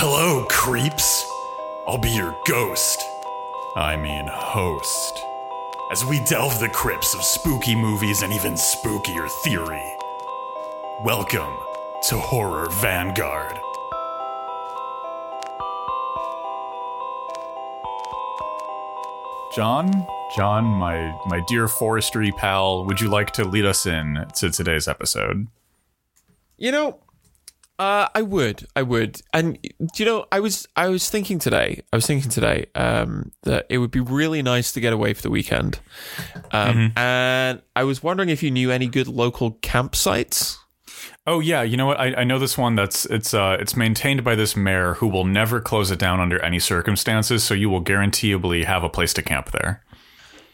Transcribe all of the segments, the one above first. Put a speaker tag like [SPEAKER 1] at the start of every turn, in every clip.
[SPEAKER 1] Hello, creeps. I'll be your ghost. I mean, host. As we delve the crypts of spooky movies and even spookier theory. Welcome to Horror Vanguard.
[SPEAKER 2] John, John, my my dear forestry pal, would you like to lead us in to today's episode?
[SPEAKER 3] You know, uh, I would, I would, and do you know, I was, I was thinking today, I was thinking today, um, that it would be really nice to get away for the weekend, um, and I was wondering if you knew any good local campsites.
[SPEAKER 2] Oh yeah, you know what? I, I know this one that's it's uh it's maintained by this mayor who will never close it down under any circumstances, so you will guaranteeably have a place to camp there.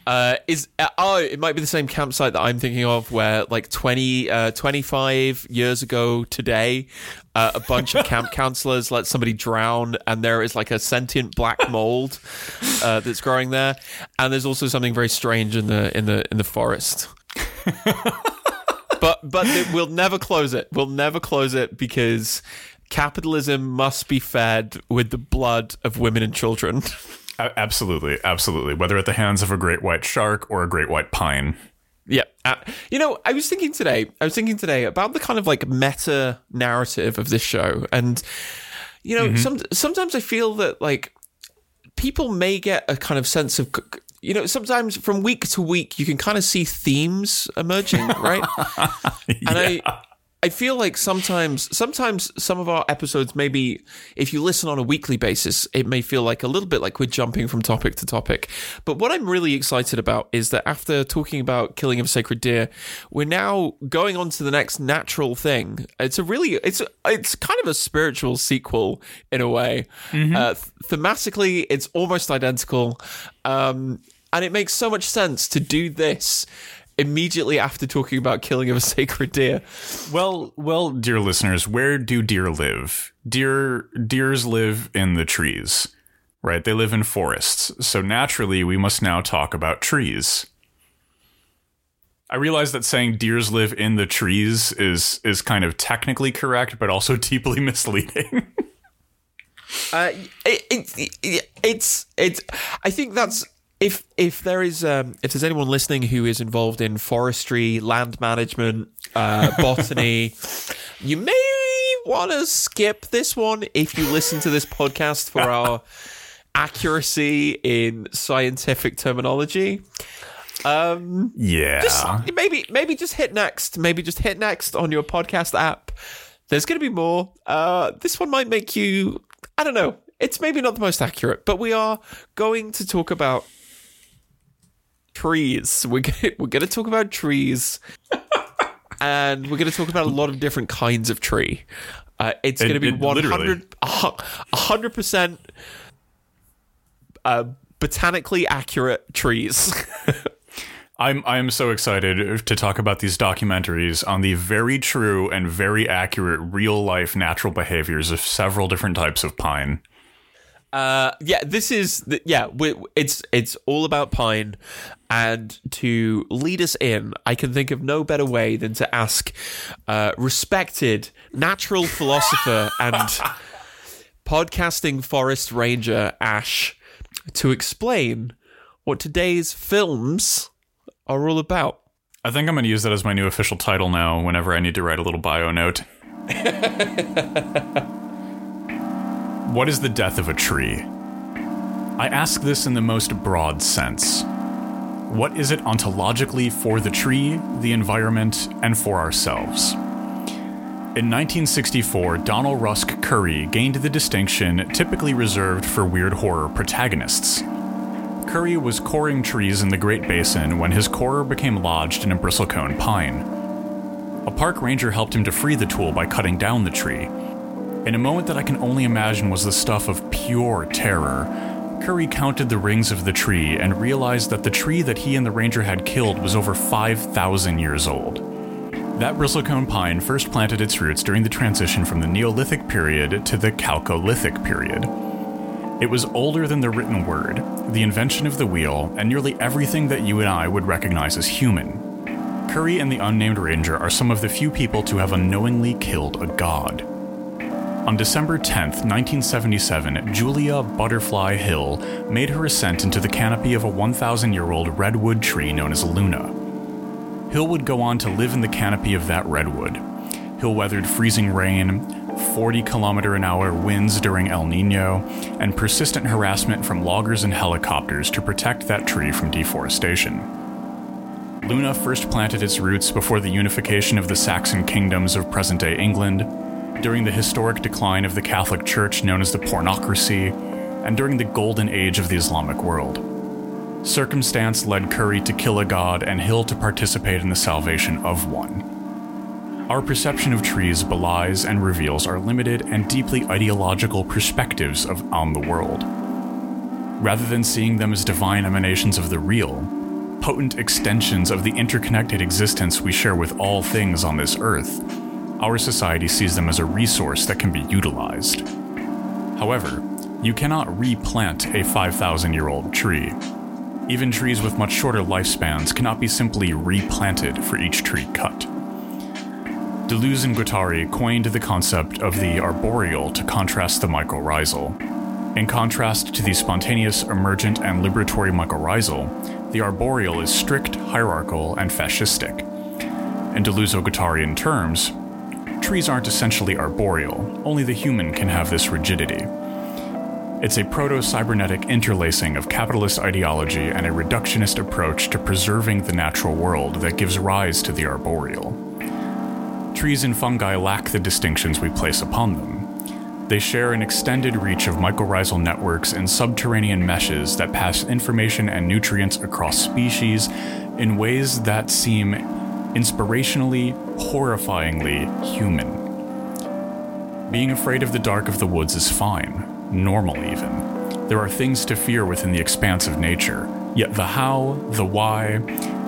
[SPEAKER 3] Uh, is uh, oh, it might be the same campsite that I'm thinking of, where like 20, uh, 25 years ago today, uh, a bunch of camp counselors let somebody drown, and there is like a sentient black mold uh, that's growing there, and there's also something very strange in the in the in the forest. but but it, we'll never close it. We'll never close it because capitalism must be fed with the blood of women and children.
[SPEAKER 2] A- absolutely, absolutely. Whether at the hands of a great white shark or a great white pine.
[SPEAKER 3] Yeah. Uh, you know, I was thinking today, I was thinking today about the kind of like meta narrative of this show. And, you know, some, sometimes I feel that like people may get a kind of sense of, you know, sometimes from week to week, you can kind of see themes emerging, right? And I, I feel like sometimes, sometimes some of our episodes, maybe if you listen on a weekly basis, it may feel like a little bit like we're jumping from topic to topic. But what I'm really excited about is that after talking about killing of a sacred deer, we're now going on to the next natural thing. It's a really, it's it's kind of a spiritual sequel in a way. Uh, thematically, it's almost identical, um, and it makes so much sense to do this immediately after talking about killing of a sacred deer.
[SPEAKER 2] Well, well, dear listeners, where do deer live? Deer deers live in the trees, right? They live in forests. So naturally, we must now talk about trees. I realize that saying deers live in the trees is is kind of technically correct, but also deeply misleading.
[SPEAKER 3] Uh, it, it, it, it's it's. I think that's if if there is um, if there's anyone listening who is involved in forestry, land management, uh, botany, you may want to skip this one if you listen to this podcast for our accuracy in scientific terminology. Um,
[SPEAKER 2] yeah.
[SPEAKER 3] just maybe maybe just hit next. Maybe just hit next on your podcast app. There's going to be more. Uh, this one might make you. I don't know. It's maybe not the most accurate, but we are going to talk about trees. We're gonna, we're going to talk about trees, and we're going to talk about a lot of different kinds of tree. Uh, it's
[SPEAKER 2] It-
[SPEAKER 3] going to be one hundred hundred percent uh, botanically accurate trees.
[SPEAKER 2] I'm I'm so excited to talk about these documentaries on the very true and very accurate real life natural behaviors of several different types of pine.
[SPEAKER 3] Uh, yeah, this is the, yeah. We, it's it's all about pine, and to lead us in, I can think of no better way than to ask uh, respected natural philosopher and podcasting forest ranger Ash to explain what today's films are all about.
[SPEAKER 2] I think I'm going to use that as my new official title now whenever I need to write a little bio note. what is the death of a tree? I ask this in the most broad sense. What is it ontologically for the tree, the environment, and for ourselves? In 1964, Donald Rusk Currey gained the distinction typically reserved for weird horror protagonists. Currey was coring trees in the Great Basin when his corer became lodged in a bristlecone pine. A park ranger helped him to free the tool by cutting down the tree. In a moment that I can only imagine was the stuff of pure terror, Currey counted the rings of the tree and realized that the tree that he and the ranger had killed was over 5,000 years old. That bristlecone pine first planted its roots during the transition from the Neolithic period to the Chalcolithic period. It was older than the written word, the invention of the wheel, and nearly everything that you and I would recognize as human. Currey and the unnamed ranger are some of the few people to have unknowingly killed a god. On December 10th, 1977, Julia Butterfly Hill made her ascent into the canopy of a 1,000 year old redwood tree known as Luna. Hill would go on to live in the canopy of that redwood. Hill weathered freezing rain, 40 kilometer an hour winds during El Nino, and persistent harassment from loggers and helicopters to protect that tree from deforestation. Luna first planted its roots before the unification of the Saxon kingdoms of present day England, during the historic decline of the Catholic Church known as the Pornocracy, and during the golden age of the Islamic world. Circumstance led Currey to kill a god and Hill to participate in the salvation of one. Our perception of trees belies and reveals our limited and deeply ideological perspectives of on the world. Rather than seeing them as divine emanations of the real, potent extensions of the interconnected existence we share with all things on this earth, our society sees them as a resource that can be utilized. However, you cannot replant a 5,000 year old tree. Even trees with much shorter lifespans cannot be simply replanted for each tree cut. Deleuze and Guattari coined the concept of the arboreal to contrast the mycorrhizal. In contrast to the spontaneous, emergent, and liberatory mycorrhizal, the arboreal is strict, hierarchical, and fascistic. In Deleuze-Guattarian terms, trees aren't essentially arboreal, only the human can have this rigidity. It's a proto cybernetic interlacing of capitalist ideology and a reductionist approach to preserving the natural world that gives rise to the arboreal. Trees and fungi lack the distinctions we place upon them. They share an extended reach of mycorrhizal networks and subterranean meshes that pass information and nutrients across species in ways that seem inspirationally, horrifyingly human. Being afraid of the dark of the woods is fine, normal even. There are things to fear within the expanse of nature, yet the how, the why,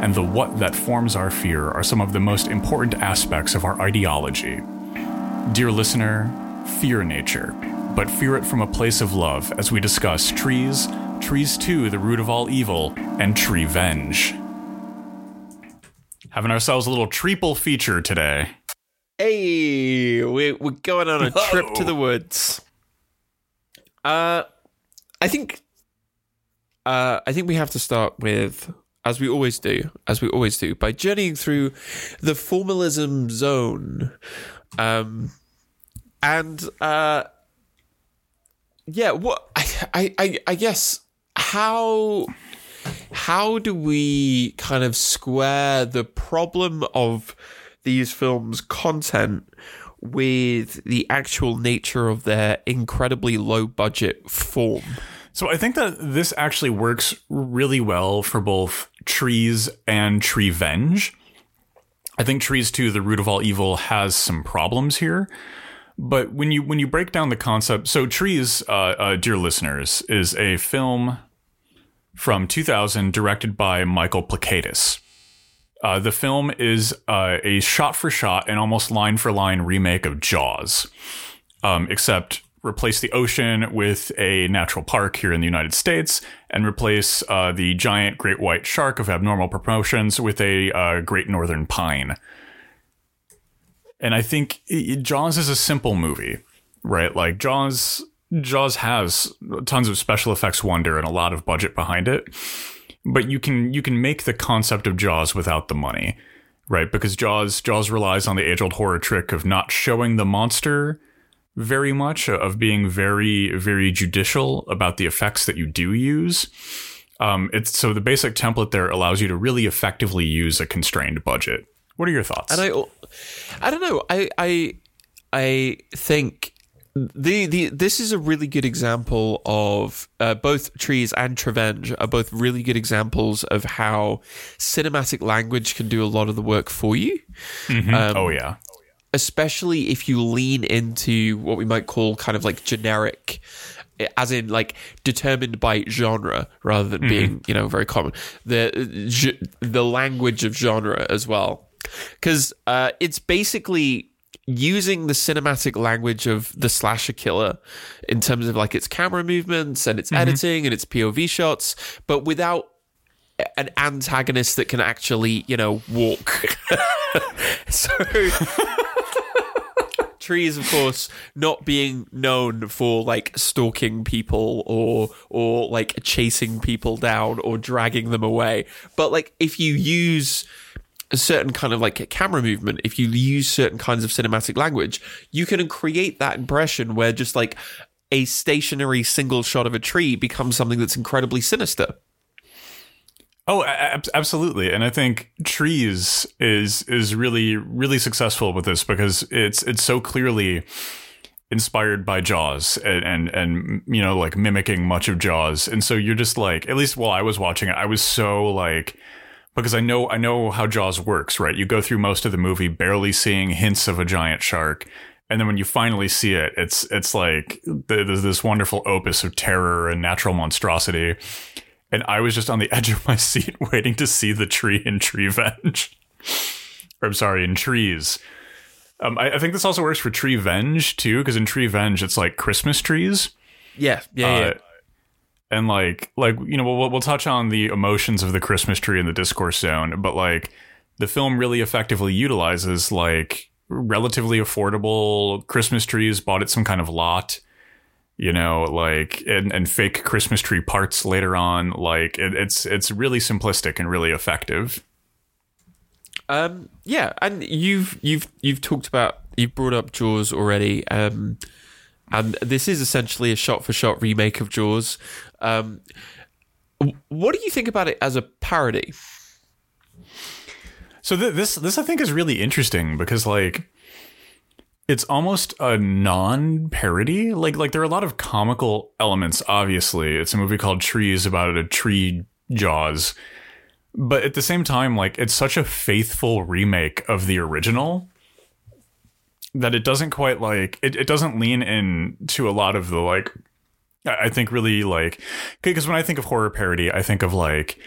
[SPEAKER 2] and the what that forms our fear are some of the most important aspects of our ideology. Dear listener, fear nature, but fear it from a place of love as we discuss trees, trees too, the root of all evil, and Treevenge. Having ourselves a little triple feature today.
[SPEAKER 3] Hey, we're, we're going on a trip to the woods. Uh, I think, uh, I think we have to start with, as we always do, as we always do, by journeying through the formalism zone. Um, and uh, yeah, what I, I, I guess how how do we kind of square the problem of these films' content with the actual nature of their incredibly low budget form?
[SPEAKER 2] So I think that this actually works really well for both Trees and Treevenge. I think Trees 2, The Root of All Evil, has some problems here. But when you when you break down the concept, so Trees, uh, uh, dear listeners, is a film from 2000 directed by Michael Plakatis. Uh, the film is uh, a shot for shot and almost line for line remake of Jaws, um, except replace the ocean with a natural park here in the United States and replace uh, the giant great white shark of abnormal proportions with a uh, great northern pine. And I think it, Jaws is a simple movie, right? Like Jaws Jaws has tons of special effects wonder and a lot of budget behind it. But you can you can make the concept of Jaws without the money, right? Because Jaws Jaws relies on the age old horror trick of not showing the monster very much, of being very very judicial about the effects that you do use. Um, it's so the basic template there allows you to really effectively use a constrained budget. What are your thoughts?
[SPEAKER 3] And I, I don't know. I I I think the the this is a really good example of uh, both trees and Treevenge are both really good examples of how cinematic language can do a lot of the work for you.
[SPEAKER 2] Mm-hmm. Um, oh yeah,
[SPEAKER 3] especially if you lean into what we might call kind of like generic as in like determined by genre rather than mm-hmm. being you know very common the the language of genre as well because uh, it's basically using the cinematic language of the slasher killer in terms of like its camera movements and its mm-hmm. editing and its POV shots, but without an antagonist that can actually, you know, walk. so trees, of course, not being known for like stalking people or or like chasing people down or dragging them away. But like if you use a certain kind of like camera movement, if you use certain kinds of cinematic language, you can create that impression where just like a stationary single shot of a tree becomes something that's incredibly sinister.
[SPEAKER 2] Oh, ab- absolutely. And I think Trees is is really really successful with this because it's it's so clearly inspired by Jaws and, and and you know like mimicking much of Jaws. And so you're just like at least while I was watching it, I was so like because I know I know how Jaws works, right? You go through most of the movie barely seeing hints of a giant shark. And then when you finally see it, it's it's like there's this wonderful opus of terror and natural monstrosity and I was just on the edge of my seat waiting to see the tree in Treevenge. or I'm sorry, in trees. Um, I, I, think this also works for Treevenge too, because in Treevenge it's like Christmas trees.
[SPEAKER 3] Yeah, yeah, uh, yeah.
[SPEAKER 2] And like, like you know, we'll we'll touch on the emotions of the Christmas tree in the discourse zone, but like, the film really effectively utilizes like relatively affordable Christmas trees bought at some kind of lot you know like and, and fake christmas tree parts later on. Like it, it's it's really simplistic and really effective.
[SPEAKER 3] Um yeah and you've you've you've talked about you've brought up jaws already. Um and this is essentially a shot for shot remake of jaws um what do you think about it as a parody
[SPEAKER 2] so th- this this i think is really interesting because like it's almost a non-parody. Like like there are a lot of comical elements. Obviously, it's a movie called Trees about a tree jaws, but at the same time, like it's such a faithful remake of the original that it doesn't quite like it, it doesn't lean in to a lot of the like I think really like because when I think of horror parody, I think of like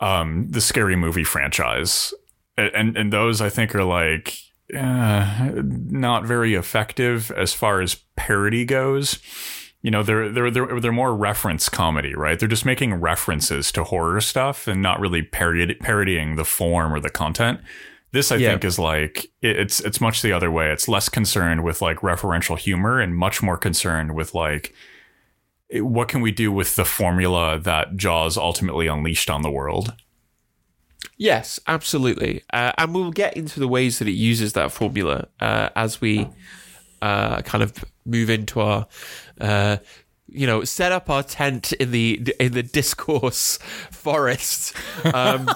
[SPEAKER 2] um the scary movie franchise. And and those I think are like uh, not very effective as far as parody goes. You know, they're they're they're they're more reference comedy, right? They're just making references to horror stuff and not really parody- parodying the form or the content. This, I yeah. think, is like it's it's much the other way. It's less concerned with like referential humor and much more concerned with like what can we do with the formula that Jaws ultimately unleashed on the world.
[SPEAKER 3] Yes, absolutely. Uh, and we'll get into the ways that it uses that formula uh, as we uh, kind of move into our, uh, you know, set up our tent in the in the discourse forest. Um,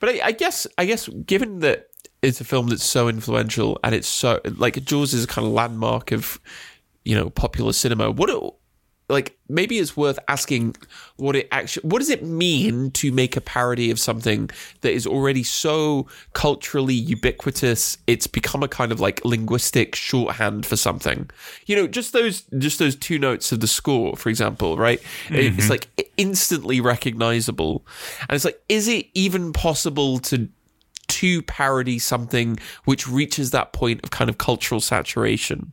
[SPEAKER 3] but I, I guess, I guess, given that it's a film that's so influential and it's so like Jaws is a kind of landmark of, you know, popular cinema. What like maybe it's worth asking what it actually what does it mean to make a parody of something that is already so culturally ubiquitous it's become a kind of like linguistic shorthand for something? You know just those just those two notes of the score for example right? Mm-hmm. it's like instantly recognizable. And it's like is it even possible to to parody something which reaches that point of kind of cultural saturation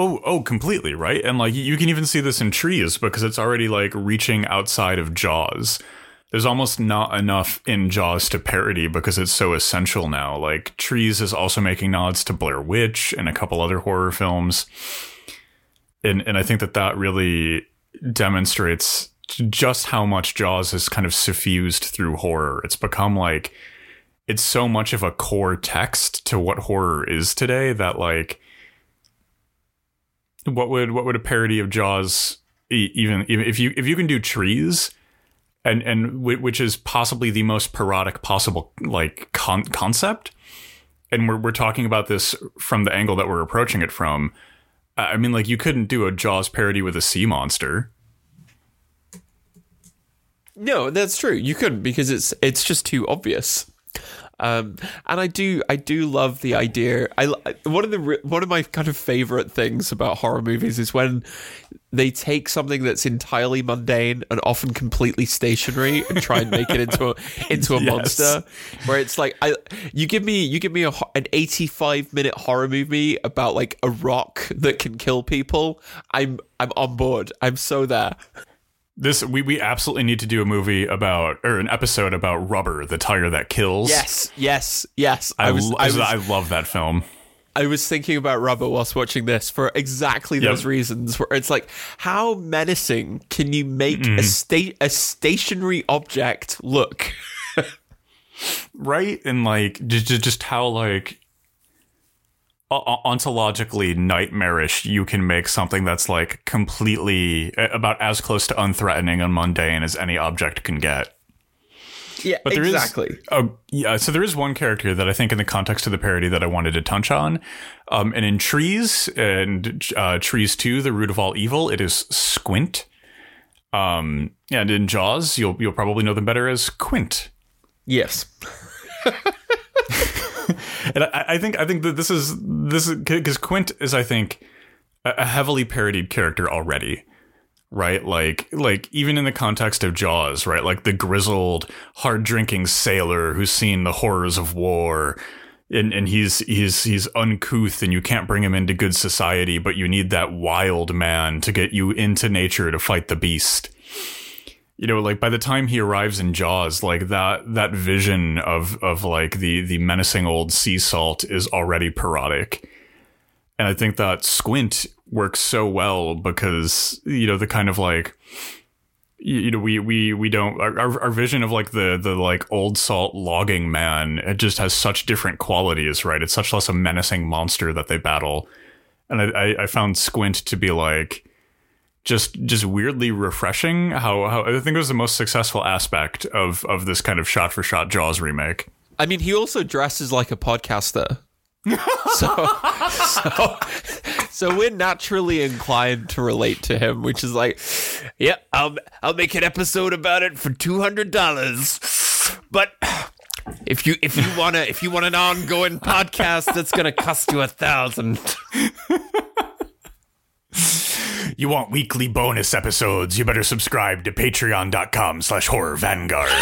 [SPEAKER 2] Oh, oh, completely, right? And like you can even see this in trees because it's already like reaching outside of Jaws. There's almost not enough in Jaws to parody because it's so essential now. Like Trees is also making nods to Blair Witch and a couple other horror films. And and I think that that really demonstrates just how much Jaws has kind of suffused through horror. It's become like it's so much of a core text to what horror is today that like what would what would a parody of Jaws even if you if you can do trees and and which is possibly the most parodic possible like con- concept and we're we're talking about this from the angle that we're approaching it from I mean like you couldn't do a Jaws parody with a sea monster.
[SPEAKER 3] No that's true. You couldn't because it's it's just too obvious um, and I do, I do love the idea. I one of the one of my kind of favorite things about horror movies is when they take something that's entirely mundane and often completely stationary and try and make it into a into a yes. monster. Where it's like, I you give me you give me a, an eighty five minute horror movie about like a rock that can kill people. I'm I'm on board. I'm so there.
[SPEAKER 2] This we, we absolutely need to do a movie about or an episode about Rubber, the tire that kills.
[SPEAKER 3] Yes, yes, yes.
[SPEAKER 2] I, I was, I, was, I love that film.
[SPEAKER 3] I was thinking about rubber whilst watching this for exactly those
[SPEAKER 2] Yep.
[SPEAKER 3] reasons. Where it's like, how menacing can you make a mm-hmm. state a stationary object look?
[SPEAKER 2] right and like just, just how like ontologically nightmarish you can make something that's like completely about as close to unthreatening and mundane as any object can get
[SPEAKER 3] Yeah,
[SPEAKER 2] But there is-
[SPEAKER 3] exactly.
[SPEAKER 2] Oh, yeah. So there is one character that I think, in the context of the parody, that I wanted to touch on. Um, and in Trees and uh, Trees Two, the root of all evil, it is Squint. Um, and in Jaws, you'll you'll probably know them better as Quint.
[SPEAKER 3] Yes.
[SPEAKER 2] And I, I think I think that this is this is because Quint is I think a a heavily parodied character already, right? Like like even in the context of Jaws, right? Like the grizzled, hard drinking sailor who's seen the horrors of war. And, and he's he's he's uncouth and you can't bring him into good society, but you need that wild man to get you into nature to fight the beast you know like by the time he arrives in jaws like that that vision of of like the the menacing old sea salt is already parodic. And i think that squint works so well because you know the kind of like you, know we we we don't our, our vision of like the the like old salt logging man it just has such different qualities right? It's such less a menacing monster that they battle. And i, I found squint to be like just just weirdly refreshing how, how I think it was the most successful aspect of of this kind of shot for shot Jaws remake.
[SPEAKER 3] I mean, he also dresses like a podcaster. so, so, so we're naturally inclined to relate to him, which is like, yeah, I'll I'll make an episode about it for two hundred dollars, but if you if you wanna if you want an ongoing podcast, that's gonna cost you a thousand.
[SPEAKER 2] You want weekly bonus episodes, you better subscribe to patreon.com slash horror vanguard.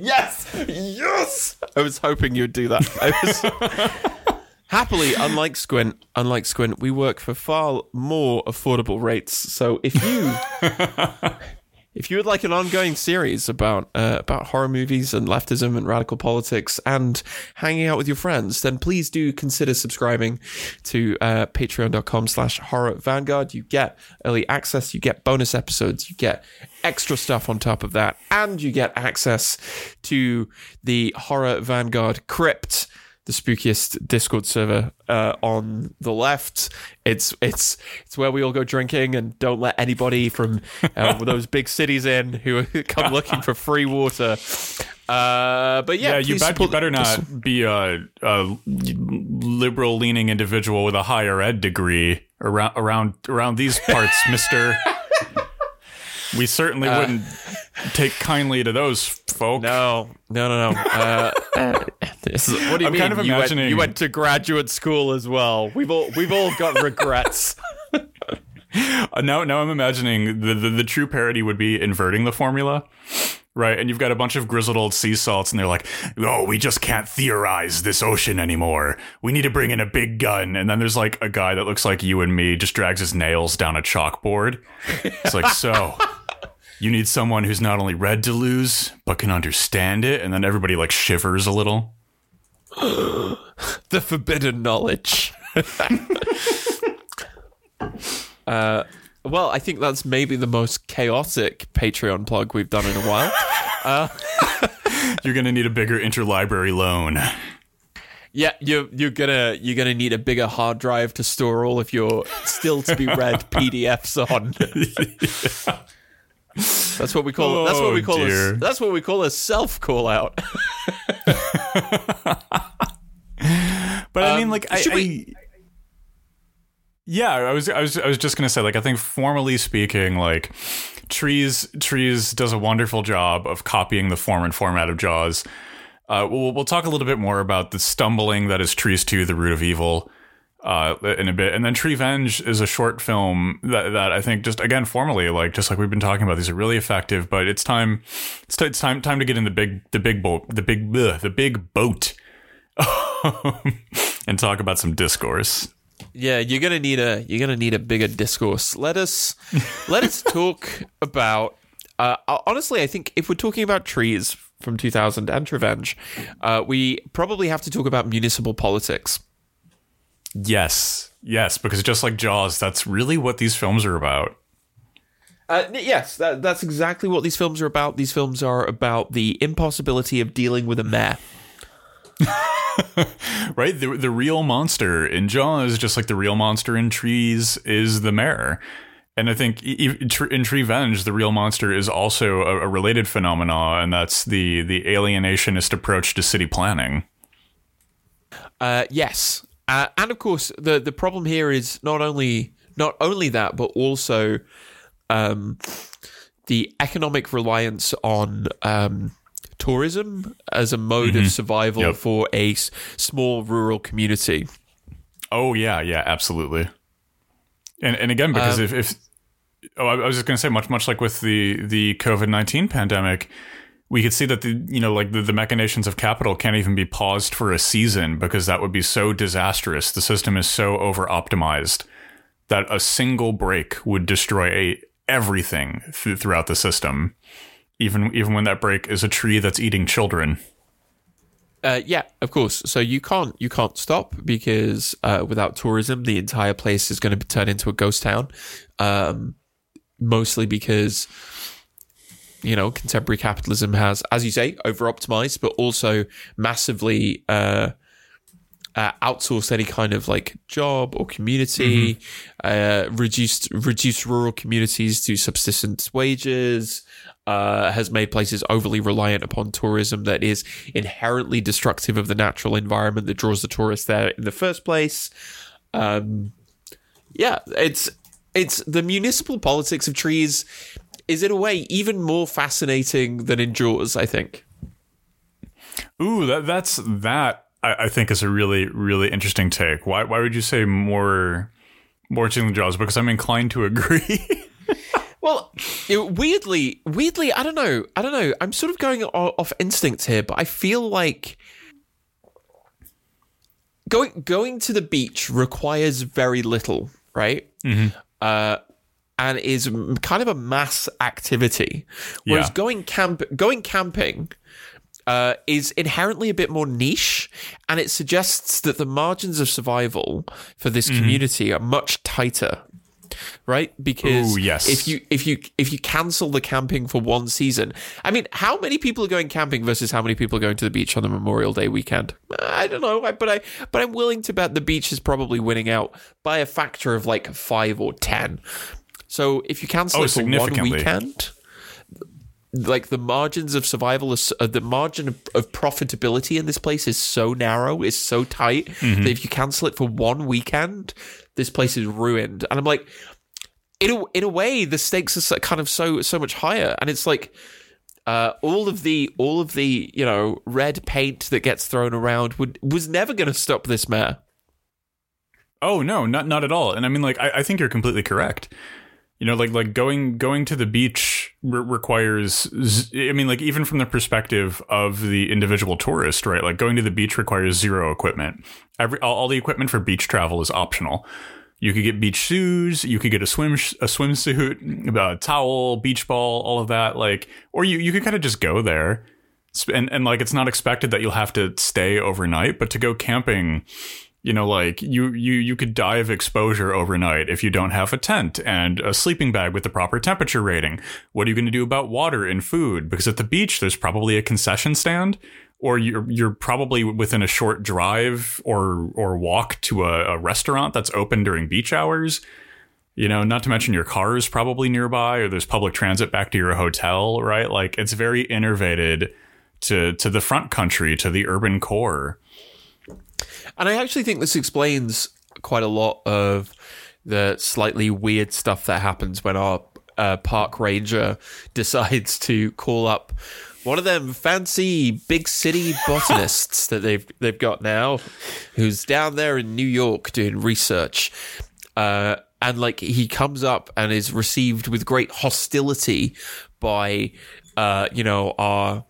[SPEAKER 3] Yes, yes. I was hoping you'd do that. Was happily, unlike Squint, unlike Squint, we work for far more affordable rates. So if you if you would like an ongoing series about uh, about horror movies and leftism and radical politics and hanging out with your friends, then please do consider subscribing to uh, patreon.com slash horror vanguard. You get early access, you get bonus episodes, you get extra stuff on top of that, and you get access to the horror vanguard crypt the spookiest Discord server uh, on the left. It's it's it's where we all go drinking and don't let anybody from uh, those big cities in who come looking for free water. Uh, but yeah,
[SPEAKER 2] Yeah, you, bet, you better not be a, a liberal leaning individual with a higher ed degree around around around these parts, Mister. We certainly wouldn't take kindly to those folk.
[SPEAKER 3] No, no, no, no. Uh, uh, this is, what do you
[SPEAKER 2] I'm
[SPEAKER 3] mean?
[SPEAKER 2] kind of
[SPEAKER 3] you, went,
[SPEAKER 2] imagining-
[SPEAKER 3] you went to graduate school as well. We've all we've all got regrets.
[SPEAKER 2] Uh, now, now I'm imagining the, the the true parody would be inverting the formula, right? And you've got a bunch of grizzled old sea salts, and they're like, "Oh, we just can't theorize this ocean anymore. We need to bring in a big gun." And then there's like a guy that looks like you and me, just drags his nails down a chalkboard. It's like, so you need someone who's not only read Deleuze but can understand it. And then everybody like shivers a little.
[SPEAKER 3] the forbidden knowledge. uh, well, I think that's maybe the most chaotic Patreon plug we've done in a while.
[SPEAKER 2] You're gonna need a bigger interlibrary loan.
[SPEAKER 3] yeah, you're you're gonna you're gonna need a bigger hard drive to store all of your still to be read PDFs on. That's what we call. that's what we
[SPEAKER 2] Oh,
[SPEAKER 3] call.
[SPEAKER 2] dear.
[SPEAKER 3] A, that's what we call a self call out.
[SPEAKER 2] But I mean,
[SPEAKER 3] Um,
[SPEAKER 2] like, I,
[SPEAKER 3] we-
[SPEAKER 2] I- yeah, I was, I was, I was just gonna say, like, I think formally speaking, like, trees, trees does a wonderful job of copying the form and format of Jaws. Uh, we'll, we'll talk a little bit more about the stumbling that is Trees 2 the root of evil, uh, in a bit, and then Treevenge is a short film that that I think just again formally, like, just like we've been talking about, these are really effective. But it's time, it's, t- it's time, time to get in the big, the big boat, the big, bleh, the big boat. and talk about some discourse.
[SPEAKER 3] Yeah, you're gonna need a you're gonna need a bigger discourse. Let us let us talk about. Uh, honestly, I think if we're talking about trees from 2000 and Treevenge, uh, we probably have to talk about municipal politics.
[SPEAKER 2] Yes, yes, because just like Jaws, that's really what these films are about.
[SPEAKER 3] Uh, yes, that, that's exactly what these films are about. These films are about the impossibility of dealing with a mayor.
[SPEAKER 2] right? The, the real monster in Jaws, just like the real monster in Trees, is the mayor. And I think in Treevenge, the real monster is also a, a related phenomena, and that's the the alienationist approach to city planning.
[SPEAKER 3] Uh, yes, uh, and of course the the problem here is not only not only that, but also um, the economic reliance on um, tourism as a mode mm-hmm. of survival yep. for a s- small rural community.
[SPEAKER 2] Oh yeah, yeah, absolutely. And and again, because um, if, if oh, I was just going to say, much much like with the the COVID nineteen pandemic, we could see that the you know like the, the machinations of capital can't even be paused for a season because that would be so disastrous. The system is so over optimized that a single break would destroy a, everything th- throughout the system, even even when that break is a tree that's eating children.
[SPEAKER 3] Uh, yeah, of course. So you can't you can't stop because uh, without tourism, the entire place is going to turn into a ghost town. Um, mostly because you know contemporary capitalism has, as you say, over optimized, but also massively uh, uh, outsourced any kind of like job or community, mm-hmm. uh, reduced reduced rural communities to subsistence wages. Uh, has made places overly reliant upon tourism that is inherently destructive of the natural environment that draws the tourists there in the first place. Um, yeah, it's it's the municipal politics of trees is in a way even more fascinating than in Jaws. I think.
[SPEAKER 2] Ooh, that that's that I, I think is a really really interesting take. Why why would you say more more interesting than Jaws? Because I'm inclined to agree.
[SPEAKER 3] Well, weirdly, weirdly, I don't know. I don't know. I'm sort of going off instinct here, but I feel like going going to the beach requires very little, right? Mm-hmm. Uh, and is kind of a mass activity, whereas yeah. going camp going camping uh, is inherently a bit more niche, and it suggests that the margins of survival for this mm-hmm. community are much tighter. Right, because
[SPEAKER 2] Ooh, yes.
[SPEAKER 3] if you if you if you cancel the camping for one season, I mean, how many people are going camping versus how many people are going to the beach on the Memorial Day weekend? I don't know, but I but I'm willing to bet the beach is probably winning out by a factor of like five or ten. So if you cancel oh, it for one weekend, like the margins of survival, is, uh, the margin of, of, profitability in this place is so narrow, is so tight mm-hmm. that if you cancel it for one weekend, this place is ruined. And I'm like, in a, in a way, the stakes are kind of so so much higher, and it's like. Uh, all of the all of the you know red paint that gets thrown around would was never going to stop this mayor.
[SPEAKER 2] Oh no, not not at all. And I mean, like, I, I think you're completely correct you know like like going going to the beach re- requires i mean like even from the perspective of the individual tourist right? Like going to the beach requires zero equipment. Every all, all the equipment for beach travel is optional. You could get beach shoes you could get a swim a swimsuit a towel beach ball all of that like or you you could kind of just go there. And and like it's not expected that you'll have to stay overnight but to go camping you know like you you you could die of exposure overnight if you don't have a tent and a sleeping bag with the proper temperature rating. What are you going to do about water and food? Because at the beach there's probably a concession stand or you're you're probably within a short drive or or walk to a, a restaurant that's open during beach hours. You know not to mention your car is probably nearby or there's public transit back to your hotel right? Like it's very innervated to to the front country to the urban core
[SPEAKER 3] and I actually think this explains quite a lot of the slightly weird stuff that happens when our uh, park ranger decides to call up one of them fancy big city botanists that they've they've got now, who's down there in New York doing research. Uh, and like he comes up and is received with great hostility by uh, you know our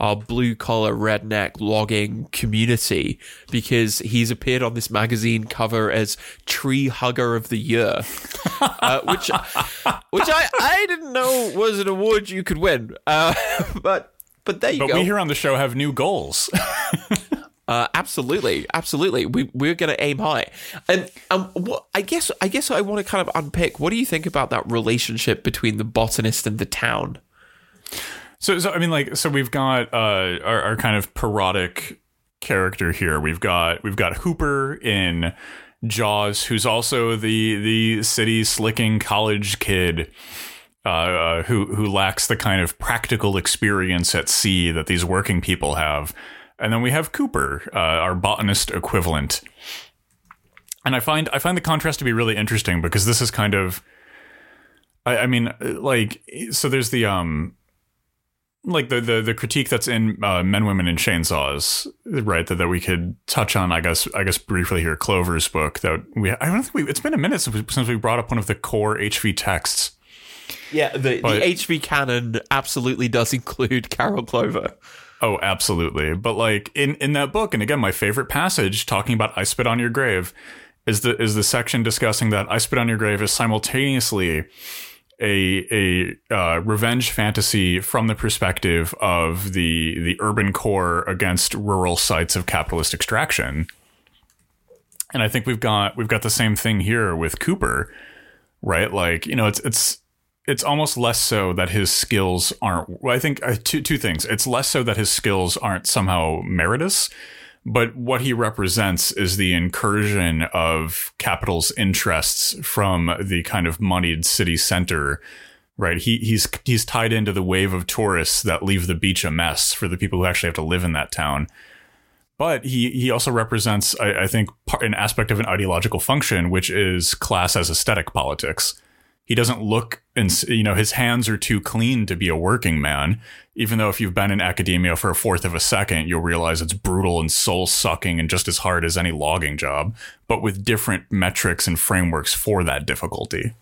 [SPEAKER 3] our blue collar redneck logging community because he's appeared on this magazine cover as tree hugger of the year, uh, which which I, I didn't know was an award you could win. Uh, but but there you
[SPEAKER 2] but
[SPEAKER 3] go.
[SPEAKER 2] But we here on the show have new goals.
[SPEAKER 3] Uh, absolutely, absolutely. We we're going to aim high, and um, what I guess I guess I want to kind of unpick. What do you think about that relationship between the botanist and the town?
[SPEAKER 2] So, so I mean, like, so we've got uh, our, our kind of parodic character here. We've got we've got Hooper in Jaws, who's also the the city slicking college kid. Uh, uh, who who lacks the kind of practical experience at sea that these working people have, and then we have Cooper, uh, our botanist equivalent. And I find I find the contrast to be really interesting because this is kind of, I, I mean, like, so there's the um, like the the, the critique that's in uh, Men, Women, and Chainsaws, right? That, that we could touch on, I guess, I guess briefly here. Clover's book that we I don't think we. It's been a minute since we, since we brought up one of the core HV texts.
[SPEAKER 3] Yeah, the, but, the HV canon absolutely does include Carol Clover.
[SPEAKER 2] Oh, absolutely. But like in in that book, and again, my favorite passage talking about "I spit on your grave" is the is the section discussing that "I spit on your grave" is simultaneously a a uh, revenge fantasy from the perspective of the the urban core against rural sites of capitalist extraction. And I think we've got we've got the same thing here with Cooper, right? Like you know, it's it's it's almost less so that his skills aren't. Well, I think uh, two two things. It's less so that his skills aren't somehow meritorious, but what he represents is the incursion of capital's interests from the kind of moneyed city center right? He he's he's tied into the wave of tourists that leave the beach a mess for the people who actually have to live in that town. But he he also represents I, I think an aspect of an ideological function which is class as aesthetic politics. He doesn't look and you know his hands are too clean to be a working man even though if you've been in academia for a fourth of a second you'll realize it's brutal and soul sucking and just as hard as any logging job but with different metrics and frameworks for that difficulty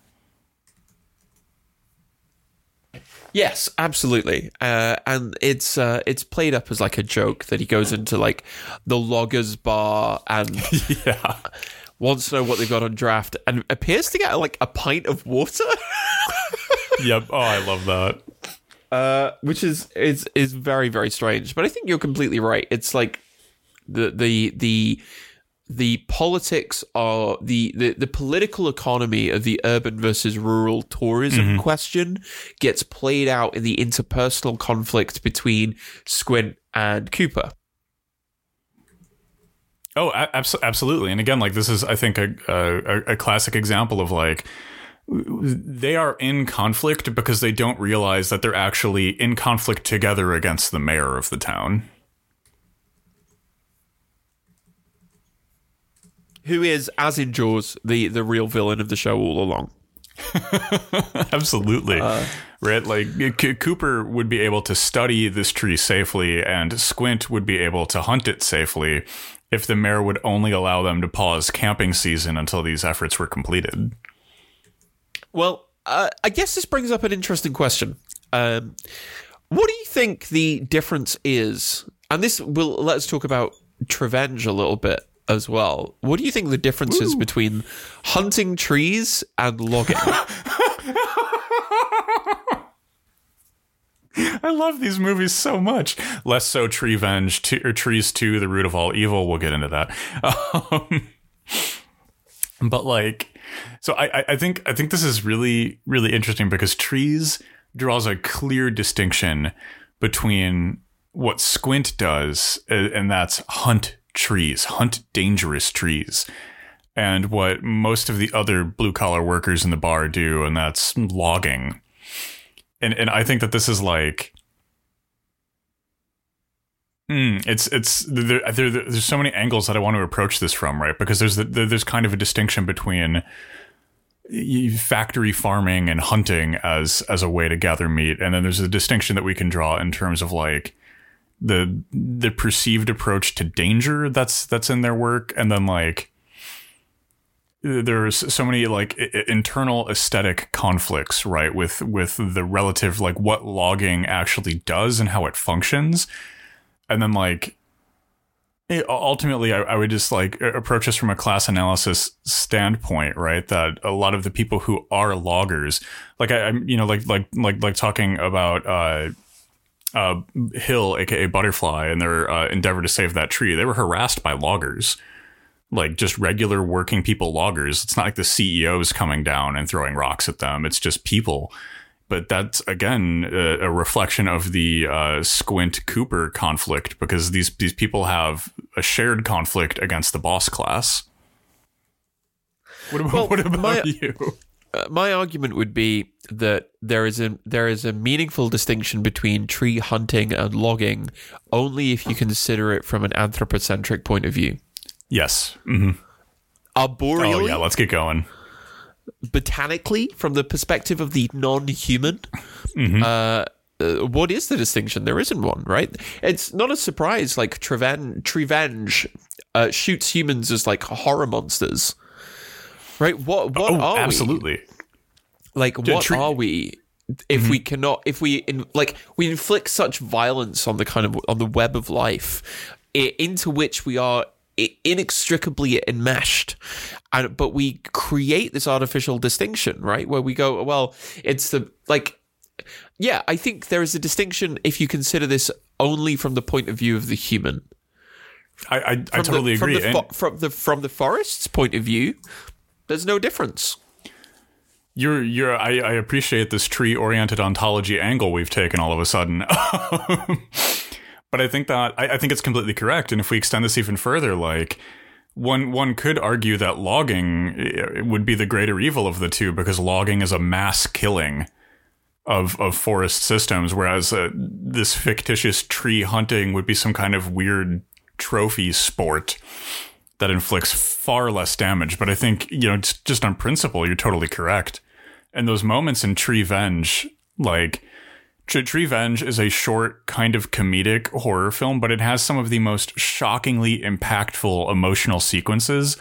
[SPEAKER 3] Yes, absolutely, uh, and it's uh, it's played up as like a joke that he goes into like the loggers bar and
[SPEAKER 2] yeah,
[SPEAKER 3] wants to know what they've got on draft and appears to get like a pint of water.
[SPEAKER 2] yep. Oh, I love that.
[SPEAKER 3] Uh, which is is is very very strange. But I think you're completely right. It's like the the the the politics are the, the the political economy of the urban versus rural tourism mm-hmm. question gets played out in the interpersonal conflict between Squint and Cooper.
[SPEAKER 2] Oh, abso- absolutely. And again, like this is, I think, a, a, a classic example of like they are in conflict because they don't realize that they're actually in conflict together against the mayor of the town.
[SPEAKER 3] Who is, as in Jaws, the, the real villain of the show all along.
[SPEAKER 2] Absolutely. Uh, right? Like C- Cooper would be able to study this tree safely, and Squint would be able to hunt it safely if the mayor would only allow them to pause camping season until these efforts were completed.
[SPEAKER 3] Well, uh, I guess this brings up an interesting question. Um, what do you think the difference is? And this will let's talk about Treevenge a little bit as well. What do you think the difference Ooh. is between hunting trees and logging?
[SPEAKER 2] I love these movies so much. Less so Treevenge or Trees 2, The Root of All Evil. We'll get into that. Um, but like, so I, I think I think this is really really interesting because Trees draws a clear distinction between what Squint does, and that's hunt trees, hunt dangerous trees, and what most of the other blue collar workers in the bar do, and that's logging. And and I think that this is like Mm, it's it's there, there, There's so many angles that I want to approach this from, right? Because there's the, there's kind of a distinction between factory farming and hunting as as a way to gather meat, and then there's a distinction that we can draw in terms of like the the perceived approach to danger that's that's in their work, and then like there's so many like internal aesthetic conflicts right with with the relative like what logging actually does and how it functions and then like ultimately I, I, would just like approach this from a class analysis standpoint right that a lot of the people who are loggers like I, am you know like like like like talking about uh uh, Hill, aka Butterfly, and their uh, endeavor to save that tree, they were harassed by loggers, like just regular working people loggers. It's not like the CEOs coming down and throwing rocks at them. It's just people. But that's again a, a reflection of the uh, Squint Cooper conflict because these these people have a shared conflict against the boss class. What about,
[SPEAKER 3] Well,
[SPEAKER 2] what about
[SPEAKER 3] my-
[SPEAKER 2] you?
[SPEAKER 3] Uh, my argument would be that there is a there is a meaningful distinction between tree hunting and logging only if you consider it from an anthropocentric point of view.
[SPEAKER 2] Yes. hmm
[SPEAKER 3] Arboreally,
[SPEAKER 2] Oh yeah. Let's get going.
[SPEAKER 3] Botanically, from the perspective of the non-human,
[SPEAKER 2] Mm-hmm.
[SPEAKER 3] uh, uh, what is the distinction? There isn't one, right? It's not a surprise. Like Treven- Treevenge uh, shoots humans as like horror monsters, right? What what
[SPEAKER 2] Oh,
[SPEAKER 3] are we?
[SPEAKER 2] absolutely.
[SPEAKER 3] Like, what
[SPEAKER 2] tre-
[SPEAKER 3] are we if we cannot, if we in, like we inflict such violence on the kind of on the web of life i- into which we are inextricably enmeshed, and but we create this artificial distinction, right? Where we go, well, it's the like, yeah, I think there is a distinction if you consider this only from the point of view of the human.
[SPEAKER 2] I I, I totally
[SPEAKER 3] the, from
[SPEAKER 2] agree.
[SPEAKER 3] The, fo- from the from the forest's point of view, there's no difference.
[SPEAKER 2] You're you're I, I appreciate this tree oriented ontology angle we've taken all of a sudden. but I think that I, I think it's completely correct. And if we extend this even further, like one one could argue that logging eh, would be the greater evil of the two because logging is a mass killing of of forest systems, whereas uh, this fictitious tree hunting would be some kind of weird trophy sport that inflicts far less damage. But I think, you know, just, just on principle, you're totally correct. And those moments in Treevenge, like, Tr- Treevenge is a short, kind of comedic horror film, but it has some of the most shockingly impactful emotional sequences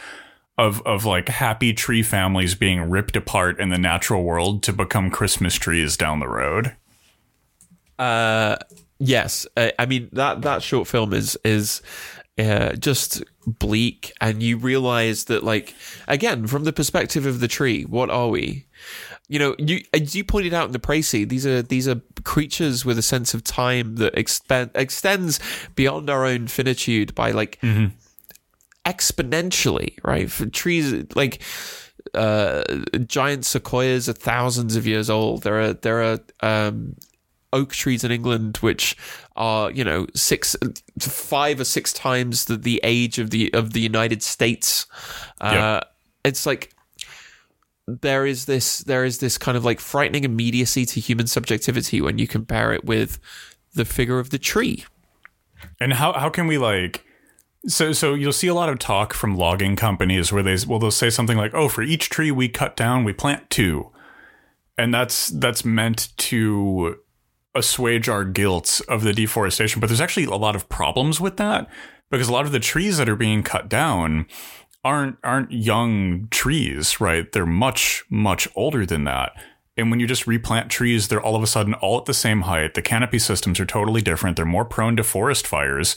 [SPEAKER 2] of, of like happy tree families being ripped apart in the natural world to become Christmas trees down the road.
[SPEAKER 3] Yes, uh, I mean that that short film is is uh, just bleak, and you realize that, like, again, from the perspective of the tree, what are we? You know, you as you pointed out in the précis, these are these are creatures with a sense of time that expand, extends beyond our own finitude by like exponentially, right? For trees like uh, giant sequoias are thousands of years old. There are there are um, oak trees in England which are you know six, five or six times the, the age of the of the United States. Uh,
[SPEAKER 2] Yeah.
[SPEAKER 3] It's like there is this there is this kind of like frightening immediacy to human subjectivity when you compare it with the figure of the tree.
[SPEAKER 2] And how how can we like so so you'll see a lot of talk from logging companies where they well they'll say something like, "Oh, for each tree we cut down, we plant two. And that's that's meant to assuage our guilt of the deforestation, but there's actually a lot of problems with that because a lot of the trees that are being cut down aren't aren't young trees, right? They're much much older than that. And when you just replant trees, they're all of a sudden all at the same height. The canopy systems are totally different. They're more prone to forest fires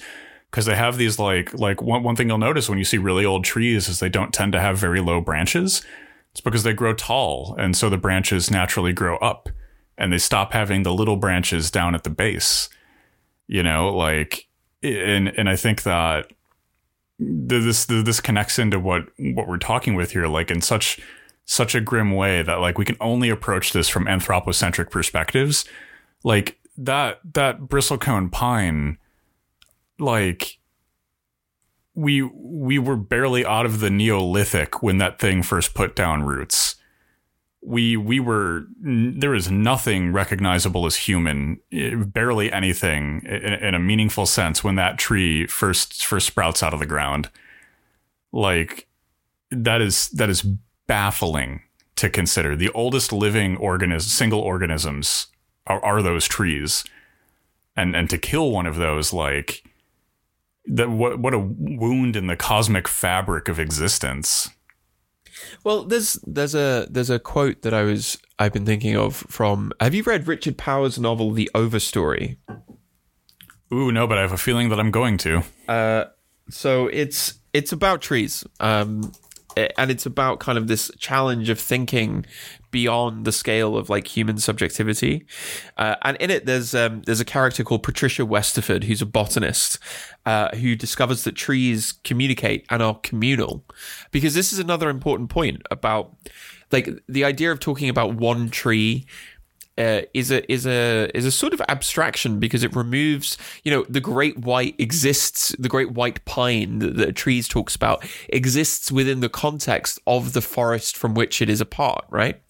[SPEAKER 2] because they have these like like one one thing you'll notice when you see really old trees is they don't tend to have very low branches. It's because they grow tall, and so the branches naturally grow up, and they stop having the little branches down at the base. You know, like and and I think that this this connects into what what we're talking with here, like in such such a grim way that like we can only approach this from anthropocentric perspectives. Like that that bristlecone pine, like we we were barely out of the Neolithic when that thing first put down roots. We we were there is nothing recognizable as human, eh, barely anything in, in a meaningful sense when that tree first first sprouts out of the ground. Like that is that is baffling to consider. The oldest living organism, single organisms are, are those trees, and and to kill one of those like that what what a wound in the cosmic fabric of existence.
[SPEAKER 3] Well, there's there's a there's a quote that I was I've been thinking of from. Have you read Richard Powers' novel The Overstory?
[SPEAKER 2] Ooh, no, but I have a feeling that I'm going to.
[SPEAKER 3] Uh, So it's it's about trees. Um, and it's about kind of this challenge of thinking beyond the scale of like human subjectivity. Uh, and in it, there's um, there's a character called Patricia Westerford, who's a botanist, uh, who discovers that trees communicate and are communal. Because this is another important point about like the idea of talking about one tree uh, is a is a is a sort of abstraction because it removes you know the great white exists the great white pine that, that trees talks about exists within the context of the forest from which it is a part right?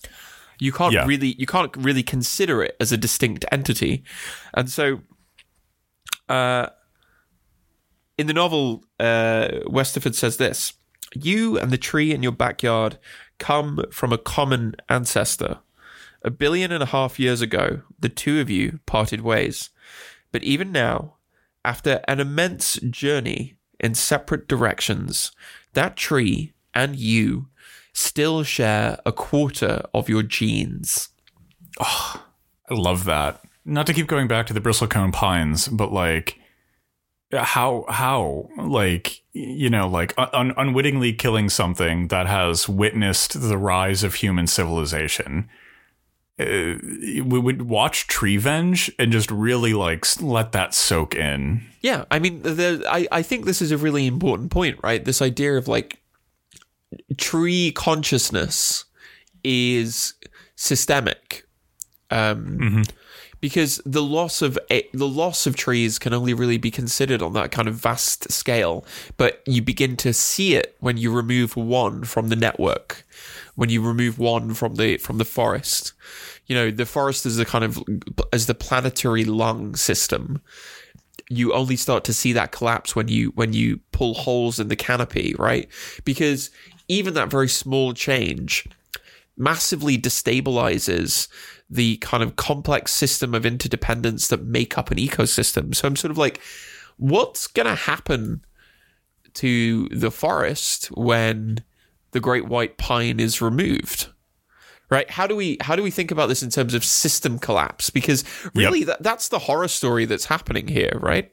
[SPEAKER 3] You can't
[SPEAKER 2] Yeah.
[SPEAKER 3] really you can't really consider it as a distinct entity. And so uh in the novel uh Westerford says this you and the tree in your backyard come from a common ancestor a billion and a half years ago, the two of you parted ways. But even now, after an immense journey in separate directions, that tree and you still share a quarter of your genes.
[SPEAKER 2] Oh, I love that. Not to keep going back to the bristlecone pines, but like how how like you know like un- unwittingly killing something that has witnessed the rise of human civilization. Uh, we would watch Treevenge and just really like let that soak in.
[SPEAKER 3] Yeah, I mean, there, I, I think this is a really important point, right? This idea of like tree consciousness is systemic. Um, Because the loss of a, the loss of trees can only really be considered on that kind of vast scale, but you begin to see it when you remove one from the network, when you remove one from the from the forest. You know, the forest is a kind of as the planetary lung system you only start to see that collapse when you when you pull holes in the canopy, right? Because even that very small change massively destabilizes the kind of complex system of interdependence that make up an ecosystem. So I'm sort of like, what's going to happen to the forest when the great white pine is removed? Right? How do we how do we think about this in terms of system collapse? Because really, that, that's the horror story that's happening here, right?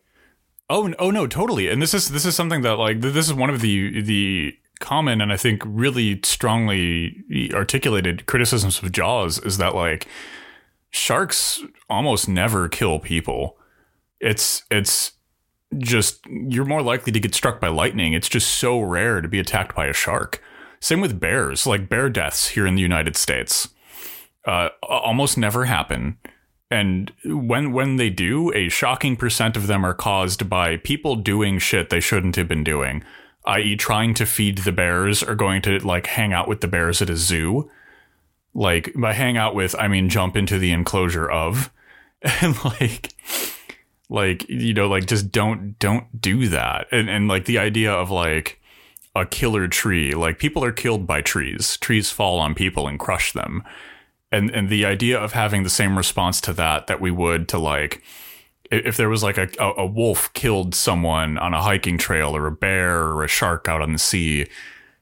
[SPEAKER 2] Oh, oh no, totally. And this is this is something that like this is one of the the common and I think really strongly articulated criticisms of Jaws is that like sharks almost never kill people. It's it's just you're more likely to get struck by lightning. It's just so rare to be attacked by a shark. Same with bears, like bear deaths here in the United States. Uh, almost never happen. And when when they do, a shocking percent of them are caused by people doing shit they shouldn't have been doing, i.e., trying to feed the bears or going to like hang out with the bears at a zoo. Like by hang out with, I mean jump into the enclosure of, and like, like you know, like just don't don't do that. And and like the idea of like a killer tree, like people are killed by trees. Trees fall on people and crush them. And and the idea of having the same response to that that we would to like if there was like a, a, wolf killed someone on a hiking trail or a bear or a shark out on the sea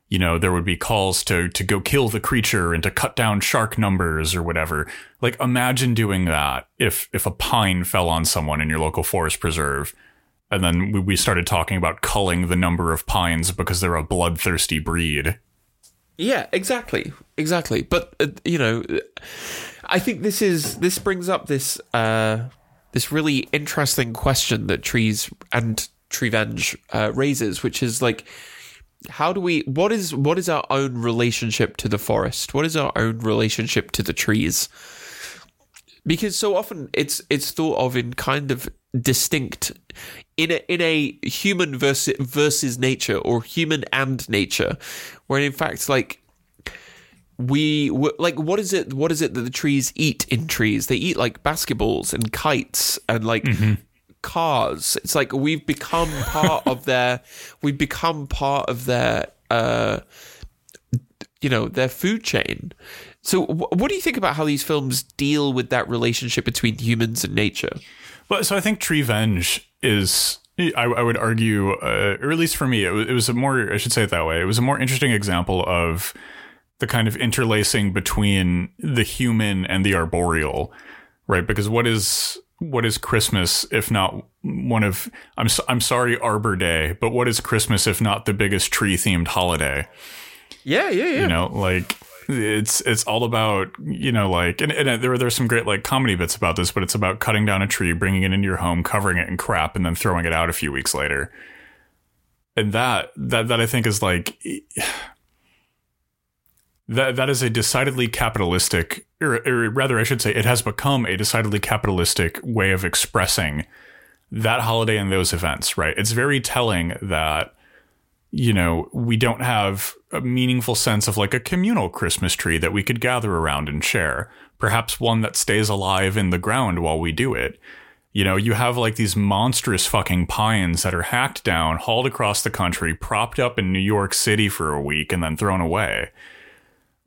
[SPEAKER 2] you know there would be calls to to go kill the creature and to cut down shark numbers or whatever. Like imagine doing that if if a pine fell on someone in your local forest preserve and then we, we started talking about culling the number of pines because they're a bloodthirsty breed
[SPEAKER 3] Yeah, exactly, exactly. But uh, you know, I think this is this brings up this uh, this really interesting question that trees and Treevenge uh, raises, which is like, how do we? What is what is our own relationship to the forest? What is our own relationship to the trees? Because so often it's it's thought of in kind of distinct in a in a human versus versus nature or human and nature, where in fact like we w- like what is it what is it that the trees eat in trees? They eat like basketballs and kites and like cars. It's like we've become part of their we've become part of their uh you know their food chain. So wh- what do you think about how these films deal with that relationship between humans and nature
[SPEAKER 2] But so I think Treevenge is, I, I would argue, uh, or at least for me, it was, it was a more, I should say it that way, it was a more interesting example of the kind of interlacing between the human and the arboreal, right? Because what is what is Christmas if not one of I'm I'm sorry Arbor Day, but what is Christmas if not the biggest tree themed holiday?
[SPEAKER 3] Yeah, yeah, yeah.
[SPEAKER 2] You know, like it's it's all about you know like and, and uh, there there's some great like comedy bits about this, but it's about cutting down a tree, bringing it into your home, covering it in crap, and then throwing it out a few weeks later. And that that that I think is like that that is a decidedly capitalistic, or, or rather, I should say, it has become a decidedly capitalistic way of expressing that holiday and those events. Right? It's very telling that you know we don't have a meaningful sense of like a communal Christmas tree that we could gather around and share. Perhaps one that stays alive in the ground while we do it. You know, you have like these monstrous fucking pines that are hacked down, hauled across the country, propped up in New York City for a week, and then thrown away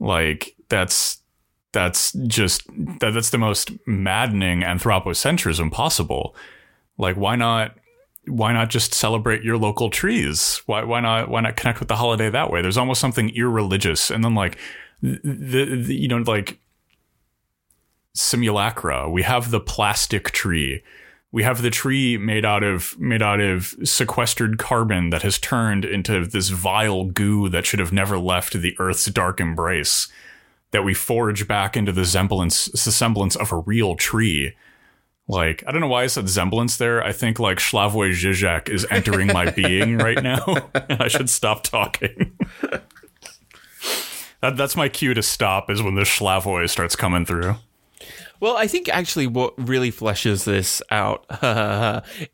[SPEAKER 2] like that's that's just that, that's the most maddening anthropocentrism possible. Like why not why not just celebrate your local trees? Why why not why not connect with the holiday that way? There's almost something irreligious and then like the, the you know like simulacra. We have the plastic tree. We have the tree made out of made out of sequestered carbon that has turned into this vile goo that should have never left the Earth's dark embrace. That we forge back into the semblance the semblance of a real tree. Like, I don't know why I said semblance there. I think like Slavoj Žižek is entering my being right now. and I should stop talking. that, that's my cue to stop is when the Slavoj starts coming through.
[SPEAKER 3] Well, I think actually what really fleshes this out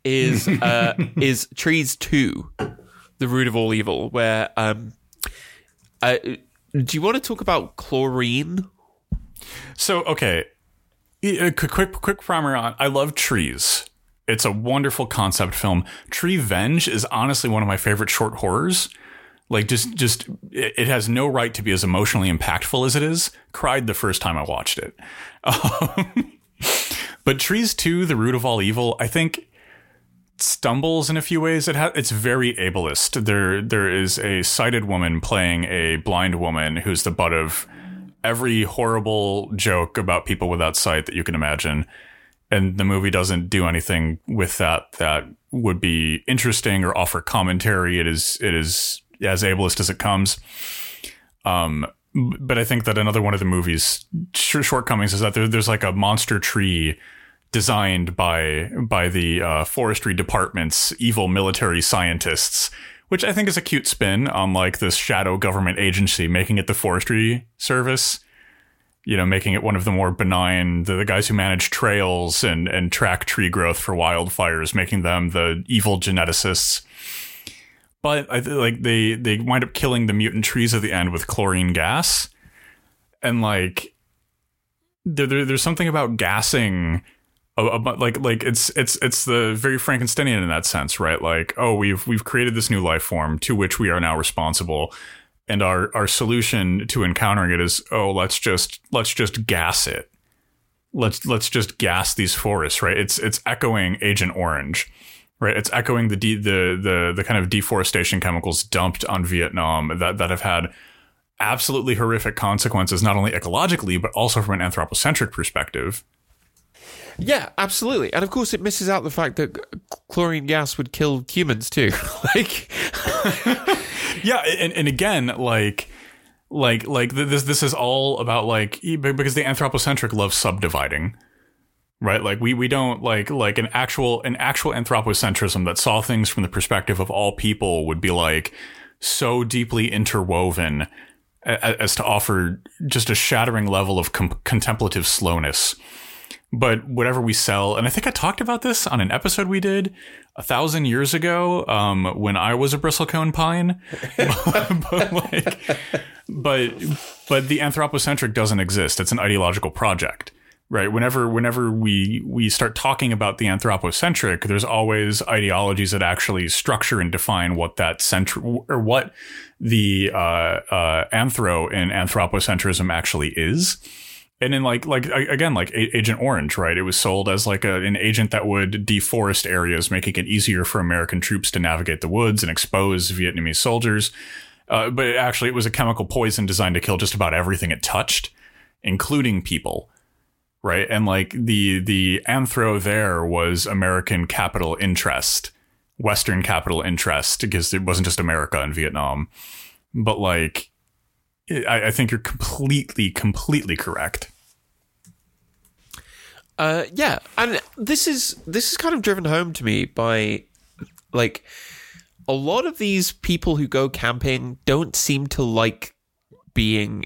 [SPEAKER 3] is uh, is Trees Two, the root of all evil. Where um, uh, do you want to talk about chlorine?
[SPEAKER 2] So okay, a quick quick primer on. I love trees. It's a wonderful concept film. Treevenge is honestly one of my favorite short horrors. Like just just it has no right to be as emotionally impactful as it is. Cried the first time I watched it. Um, but Trees 2, The Root of All Evil, I think stumbles in a few ways. It ha- it's very ableist. There there is a sighted woman playing a blind woman who's the butt of every horrible joke about people without sight that you can imagine. And the movie doesn't do anything with that that would be interesting or offer commentary. It is it is as ableist as it comes. Um, but I think that another one of the movie's shortcomings is that there, there's like a monster tree designed by by the uh, forestry department's evil military scientists, which I think is a cute spin on like this shadow government agency, making it the forestry service. You know, making it one of the more benign, the, the guys who manage trails and and track tree growth for wildfires, making them the evil geneticists but I like they they wind up killing the mutant trees at the end with chlorine gas, and like there, there there's something about gassing. Like like it's it's it's the very Frankensteinian in that sense, right? Like, oh, we've we've created this new life form to which we are now responsible, and our our solution to encountering it is, oh, let's just let's just gas it. Let's let's just gas these forests, right? It's it's echoing Agent Orange right? It's echoing the de- the the the kind of deforestation chemicals dumped on Vietnam that that have had absolutely horrific consequences, not only ecologically but also from an anthropocentric perspective.
[SPEAKER 3] Yeah, absolutely, and of course it misses out the fact that chlorine gas would kill humans too. like,
[SPEAKER 2] yeah, and and again, like like like this this is all about like because the anthropocentric loves subdividing right? Like we we don't like like an actual an actual anthropocentrism that saw things from the perspective of all people would be like so deeply interwoven as to offer just a shattering level of com- contemplative slowness but whatever we sell and i think i talked about this on an episode we did a thousand years ago um, when i was a bristlecone pine. But like but but the anthropocentric doesn't exist. It's an ideological project right? Whenever whenever we we start talking about the anthropocentric there's always ideologies that actually structure and define what that central or what the uh, uh, anthro in anthropocentrism actually is and then like like again like agent orange right? It was sold as like a, an agent that would deforest areas making it easier for american troops to navigate the woods and expose vietnamese soldiers. Uh, but actually it was a chemical poison designed to kill just about everything it touched including people right? And like the the anthro there was American capital interest, Western capital interest, because it wasn't just America and Vietnam, but like I, I think you're completely, completely correct.
[SPEAKER 3] Uh, yeah, and this is this is kind of driven home to me by like a lot of these people who go camping don't seem to like being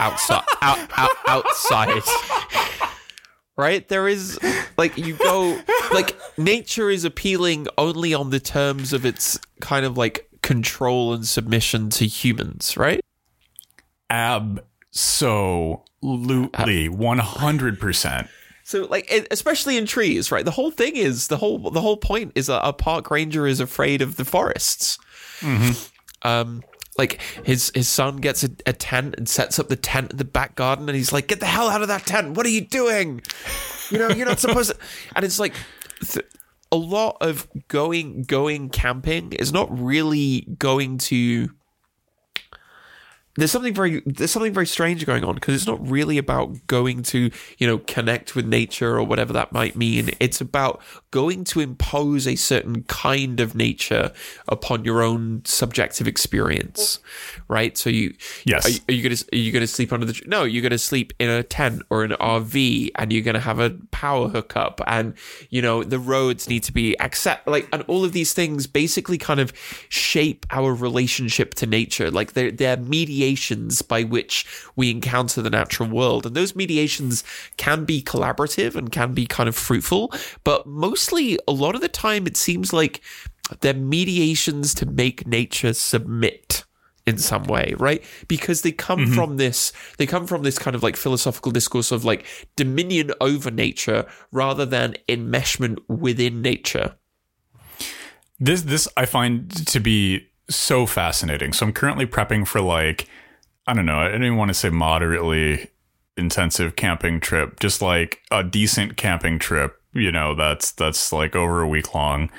[SPEAKER 3] outside out, out, outside. Right? There is like you go like nature is appealing only on the terms of its kind of like control and submission to humans, right?
[SPEAKER 2] Absolutely, one hundred percent.
[SPEAKER 3] So, like, especially in trees, right? The whole thing is the whole the whole point is a, a park ranger is afraid of the forests. Um, like his his son gets a, a tent and sets up the tent in the back garden, and he's like, "Get the hell out of that tent! What are you doing? You know, you're not supposed to." And it's like. Th- a lot of going going camping is not really going to there's something very there's something very strange going on because it's not really about going to you know connect with nature or whatever that might mean. It's about going to impose a certain kind of nature upon your own subjective experience right? So you
[SPEAKER 2] Yes.
[SPEAKER 3] are, you- are you gonna are you gonna sleep under the no you're gonna sleep in a tent or an rv and you're gonna have a power hookup and you know the roads need to be accept like and all of these things basically kind of shape our relationship to nature. Like they're, they're mediations by which we encounter the natural world and those mediations can be collaborative and can be kind of fruitful but mostly a lot of the time it seems like they're mediations to make nature submit in some way, right? Because they come mm-hmm. from this, they come from this kind of like philosophical discourse of like dominion over nature rather than enmeshment within nature.
[SPEAKER 2] This this I find to be so fascinating. So I'm currently prepping for like I don't know, I don't even want to say moderately intensive camping trip, just like a decent camping trip, you know, that's that's like over a week long.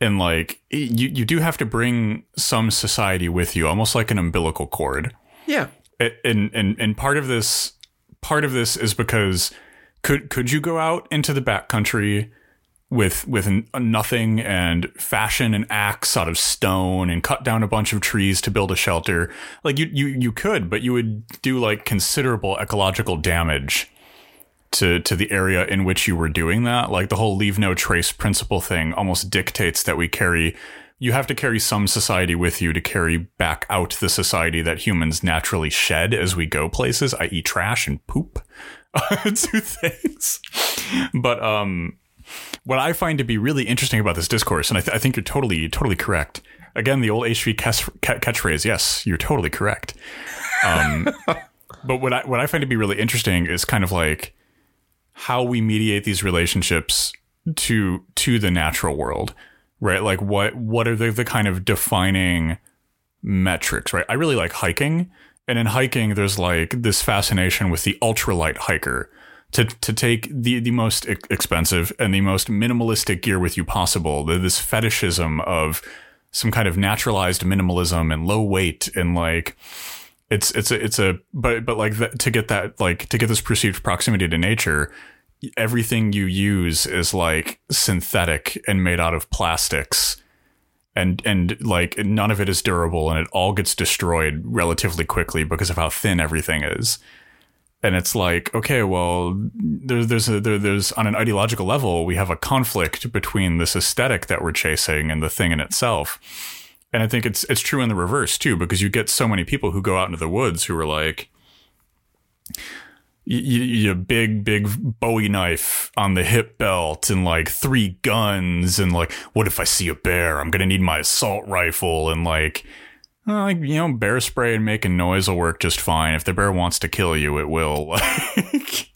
[SPEAKER 2] And like you you do have to bring some society with you, almost like an umbilical cord
[SPEAKER 3] Yeah.
[SPEAKER 2] and and and part of this part of this is because could could you go out into the backcountry with with nothing and fashion an axe out of stone and cut down a bunch of trees to build a shelter like you you you could but you would do like considerable ecological damage to to the area in which you were doing that like the whole leave no trace principle thing almost dictates that we carry you have to carry some society with you to carry back out the society that humans naturally shed as we go places i.e. trash and poop two things but um what i find to be really interesting about this discourse and i, th- I think you're totally totally correct again the old hv catch- catch- catchphrase yes you're totally correct um, but what I what I find to be really interesting is kind of like how we mediate these relationships to to the natural world, right? Like what what are the, the kind of defining metrics, right? I really like hiking, and in hiking, there's like this fascination with the ultralight hiker. To, to take the, the most ex- expensive and the most minimalistic gear with you possible, this fetishism of some kind of naturalized minimalism and low weight and like it's it's a it's a but but like to get that like to get this perceived proximity to nature everything you use is like synthetic and made out of plastics. And and like none of it is durable and it all gets destroyed relatively quickly because of how thin everything is and it's like okay well there's there's a there, there's on an ideological level we have a conflict between this aesthetic that we're chasing and the thing in itself and I think it's it's true in the reverse too, because you get so many people who go out into the woods who are like, you, you big big Bowie knife on the hip belt and like three guns and like, what if I see a bear? I'm gonna need my assault rifle and like. Uh, Like you know, bear spray and making noise will work just fine. If the bear wants to kill you, it will. Like,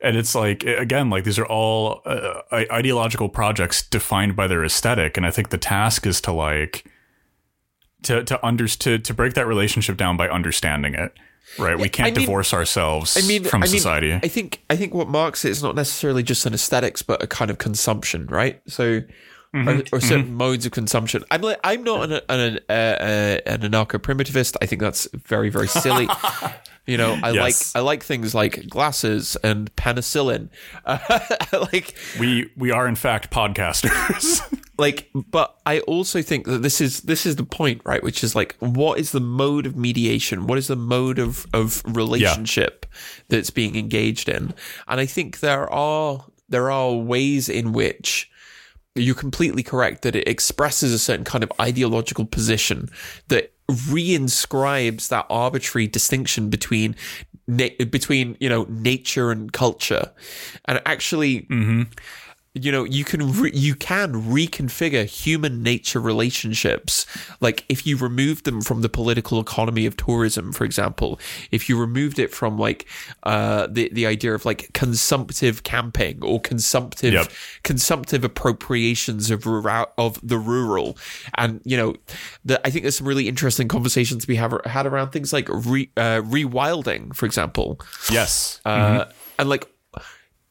[SPEAKER 2] and it's like again like these are all uh, ideological projects defined by their aesthetic and i think the task is to like to to under to, to break that relationship down by understanding it right we can't
[SPEAKER 3] I mean-
[SPEAKER 2] divorce ourselves
[SPEAKER 3] I mean,
[SPEAKER 2] from
[SPEAKER 3] I mean,
[SPEAKER 2] society
[SPEAKER 3] I think I think what marks it is not necessarily just an aesthetics, but a kind of consumption, right? So, or, or certain modes of consumption. I'm like, I'm not an an, uh, uh, an anarcho primitivist. I think that's very very silly. you know, I
[SPEAKER 2] Yes.
[SPEAKER 3] like I like things like glasses and penicillin. Uh, like
[SPEAKER 2] We we are in fact podcasters.
[SPEAKER 3] like but i also think that this is this is the point right which is like what is the mode of mediation what is the mode of of relationship that's being engaged in and i think there are there are ways in which you're completely correct that it expresses a certain kind of ideological position that reinscribes that arbitrary distinction between na- between you know nature and culture. And actually mm-hmm. You know you can re- you can reconfigure human nature relationships like if you remove them from the political economy of tourism for example if you removed it from like uh the the idea of like consumptive camping or consumptive
[SPEAKER 2] Yep.
[SPEAKER 3] consumptive appropriations of rural of the rural and you know the, i think there's some really interesting conversations we have had around things like re, uh, rewilding for example
[SPEAKER 2] yes.
[SPEAKER 3] uh, and like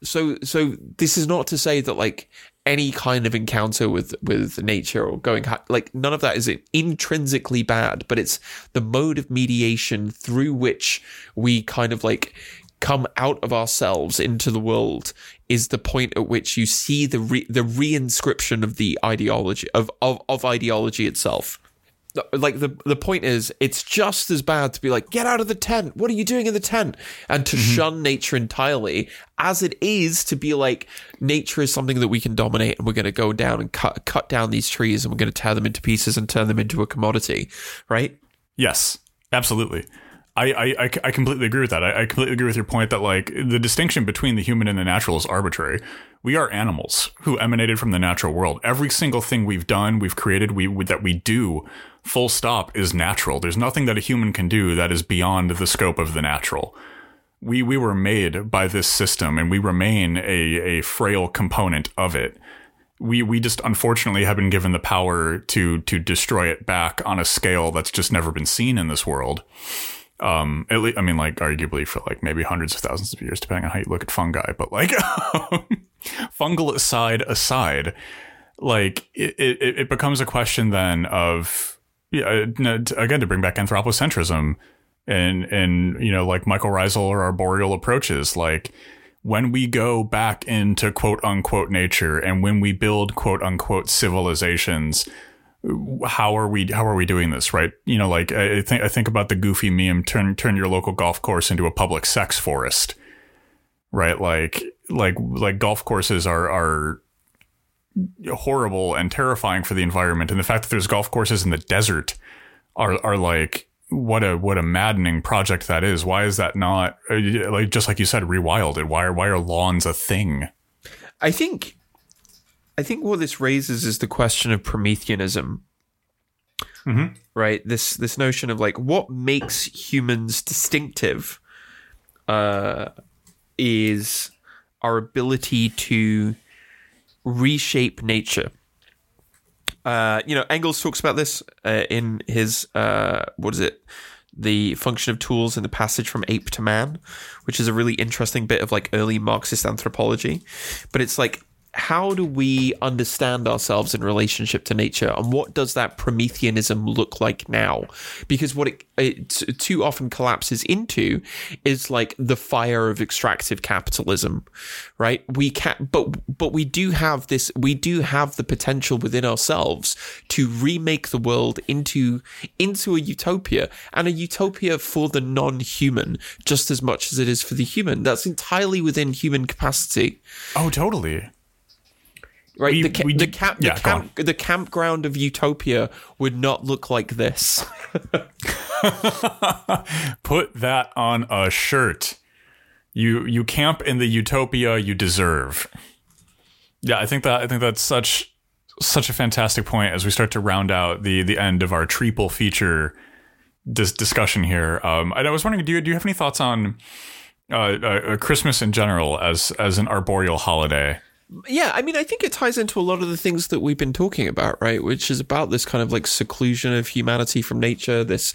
[SPEAKER 3] so so this is not to say that like any kind of encounter with with nature or going like none of that is intrinsically bad but it's the mode of mediation through which we kind of like come out of ourselves into the world is the point at which you see the re- the reinscription of the ideology of, of of ideology itself like the the point is it's just as bad to be like get out of the tent. What are you doing in the tent? And to mm-hmm. shun nature entirely as it is to be like nature is something that we can dominate and we're going to go down and cut cut down these trees and we're going to tear them into pieces and turn them into a commodity right?
[SPEAKER 2] Yes, absolutely. I, I, I, completely agree with that. I, I completely agree with your point that like the distinction between the human and the natural is arbitrary. We are animals who emanated from the natural world. Every single thing we've done, we've created, we that we do, full stop, is natural. There's nothing that a human can do that is beyond the scope of the natural. We we were made by this system, and we remain a a frail component of it we we just unfortunately have been given the power to to destroy it back on a scale that's just never been seen in this world. Um, at least, I mean, like arguably for like maybe hundreds of thousands of years, depending on how you look at fungi. But like, fungal aside aside, like it, it it becomes a question then of yeah again to bring back anthropocentrism and and you know like Michael Reisel or arboreal approaches like when we go back into quote unquote nature and when we build quote unquote civilizations how are we how are we doing this right? You know like i think i think about the goofy meme turn turn your local golf course into a public sex forest right? Like like like golf courses are are horrible and terrifying for the environment. And the fact that there's golf courses in the desert are are like what a what a maddening project that is. Why is that not uh, like just like you said rewilded why are why are lawns a thing?
[SPEAKER 3] I think i think what this raises is the question of prometheanism right this this notion of like what makes humans distinctive uh is our ability to reshape nature uh, you know, Engels talks about this uh, in his uh, what is it? The function of tools in the passage from ape to man, which is a really interesting bit of like early Marxist anthropology. But it's like, how do we understand ourselves in relationship to nature, and what does that Prometheanism look like now? Because what it, it too often collapses into is like the fire of extractive capitalism, right? We can, but but we do have this. We do have the potential within ourselves to remake the world into into a utopia, and a utopia for the non-human just as much as it is for the human. That's entirely within human capacity
[SPEAKER 2] oh totally
[SPEAKER 3] right?
[SPEAKER 2] We-
[SPEAKER 3] the, ca-
[SPEAKER 2] we
[SPEAKER 3] the
[SPEAKER 2] did-
[SPEAKER 3] camp, the camp, the campground of Utopia would not look like this.
[SPEAKER 2] put that on a shirt you you camp in the utopia you deserve yeah i think that i think that's such such a fantastic point as we start to round out the the end of our triple feature dis- discussion here um and i was wondering do you do you have any thoughts on uh, uh, Christmas in general as as an arboreal holiday.
[SPEAKER 3] Yeah, I mean, I think it ties into a lot of the things that we've been talking about, right? Which is about this kind of like seclusion of humanity from nature, this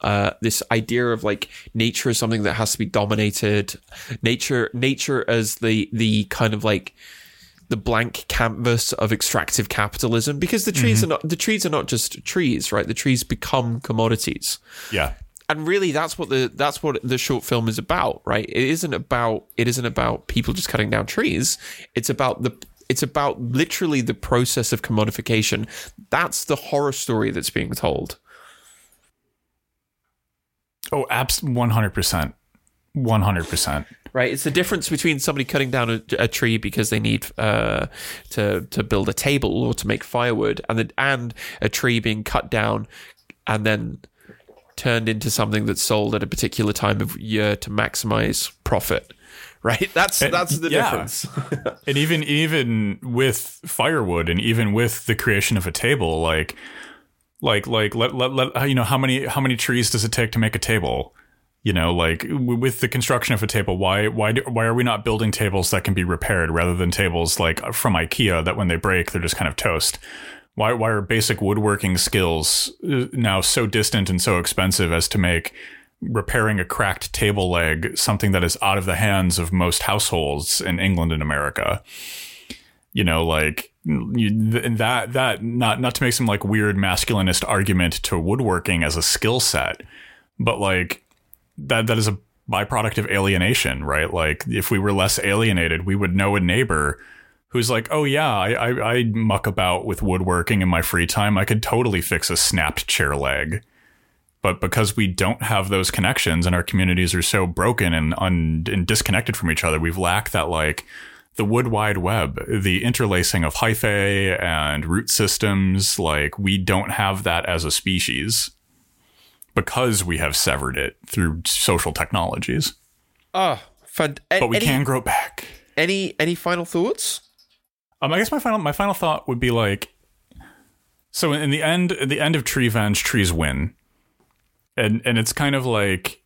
[SPEAKER 3] uh, this idea of like nature is something that has to be dominated, nature nature as the the kind of like the blank canvas of extractive capitalism because the trees
[SPEAKER 2] Mm-hmm.
[SPEAKER 3] are not the trees are not just trees, right? The trees become commodities.
[SPEAKER 2] Yeah.
[SPEAKER 3] And really that's what the that's what the short film is about, right? It isn't about it isn't about people just cutting down trees. It's about the it's about literally the process of commodification. That's the horror story that's being told.
[SPEAKER 2] Oh, abs 100%. 100%.
[SPEAKER 3] right? It's the difference between somebody cutting down a, a tree because they need uh, to to build a table or to make firewood, and the, and a tree being cut down and then turned into something that's sold at a particular time of year to maximize profit. Right? That's that's the
[SPEAKER 2] yeah.
[SPEAKER 3] difference.
[SPEAKER 2] and even even with firewood and even with the creation of a table like like like let, let, let you know how many how many trees does it take to make a table you know like with the construction of a table why why do, why are we not building tables that can be repaired rather than tables like from IKEA that when they break they're just kind of toast why why are basic woodworking skills uh, now so distant and so expensive as to make repairing a cracked table leg something that is out of the hands of most households in England and America? You know like you, th- that that not not to make some like weird masculinist argument to woodworking as a skill set but like that that is a byproduct of alienation right? Like if we were less alienated we would know a neighbor who's like oh yeah I, I i muck about with woodworking in my free time i could totally fix a snapped chair leg but because we don't have those connections and our communities are so broken and, un- and disconnected from each other we've lacked that like the wood wide web the interlacing of hyphae and root systems like we don't have that as a species because we have severed it through social technologies
[SPEAKER 3] Ah, fun. a-
[SPEAKER 2] but we
[SPEAKER 3] any,
[SPEAKER 2] can grow back
[SPEAKER 3] any any final thoughts?
[SPEAKER 2] Um, I guess my final my final thought would be like, so in the end, at the end of Treevenge, trees win, and and it's kind of like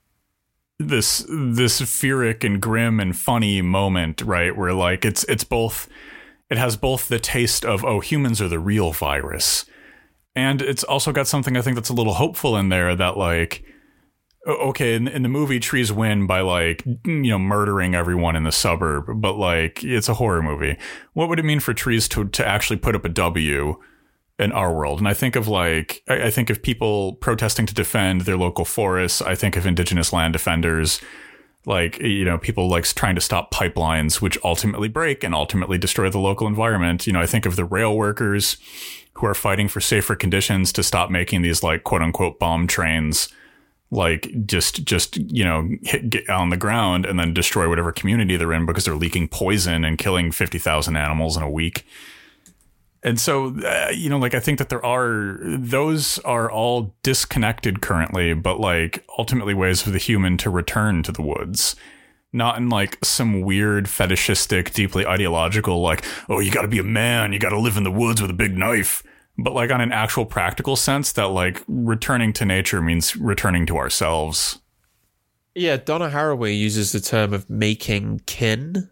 [SPEAKER 2] this this fearic and grim and funny moment, right? Where like it's it's both, it has both the taste of oh humans are the real virus, and it's also got something I think that's a little hopeful in there that like okay in, in the movie trees win by like you know murdering everyone in the suburb but like it's a horror movie. What would it mean for trees to to actually put up a w in our world? And i think of like i, I think of people protesting to defend their local forests. I think of indigenous land defenders. Like you know people like trying to stop pipelines which ultimately break and ultimately destroy the local environment. You know i think of the rail workers who are fighting for safer conditions to stop making these like quote unquote bomb trains like just just you know hit get on the ground and then destroy whatever community they're in because they're leaking poison and killing 50,000 animals in a week. And so uh, you know like I think that there are those are all disconnected currently but like ultimately ways for the human to return to the woods. Not in like some weird fetishistic deeply ideological like oh you got to be a man, you got to live in the woods with a big knife but like on an actual practical sense that like returning to nature means returning to ourselves
[SPEAKER 3] Yeah, Donna Haraway uses the term of making kin.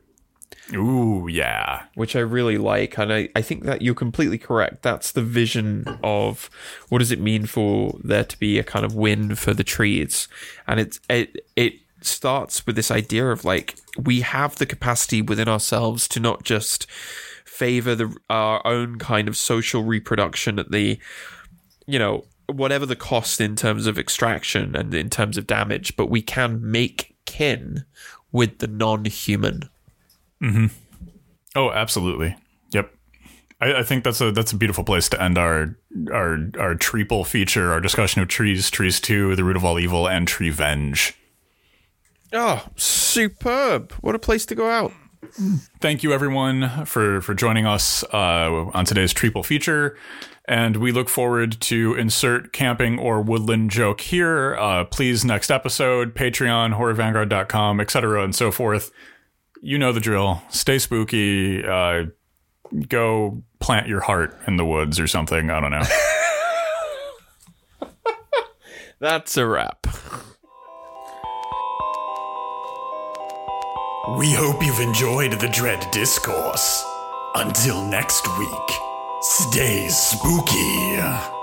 [SPEAKER 2] ooh yeah
[SPEAKER 3] which I really like. And I, I think that you're completely correct. That's the vision of what does it mean for there to be a kind of win for the trees. And it's it it starts with this idea of like we have the capacity within ourselves to not just favor the our own kind of social reproduction at the you know whatever the cost in terms of extraction and in terms of damage, but we can make kin with the non-human. Mm-hmm.
[SPEAKER 2] oh absolutely yep I, I think that's a that's a beautiful place to end our our our triple feature our discussion of trees trees 2 the root of all evil and Treevenge
[SPEAKER 3] Oh, superb. What a place to go out.
[SPEAKER 2] Thank you everyone for for joining us uh, on today's triple feature. And we look forward to insert camping or woodland joke here. Uh, please next episode patreon horrorvanguard.com etc and so forth. You know the drill. Stay spooky. Uh, go plant your heart in the woods or something. I don't know.
[SPEAKER 3] That's a wrap.
[SPEAKER 1] We hope you've enjoyed the Dread Discourse. Until next week, stay spooky.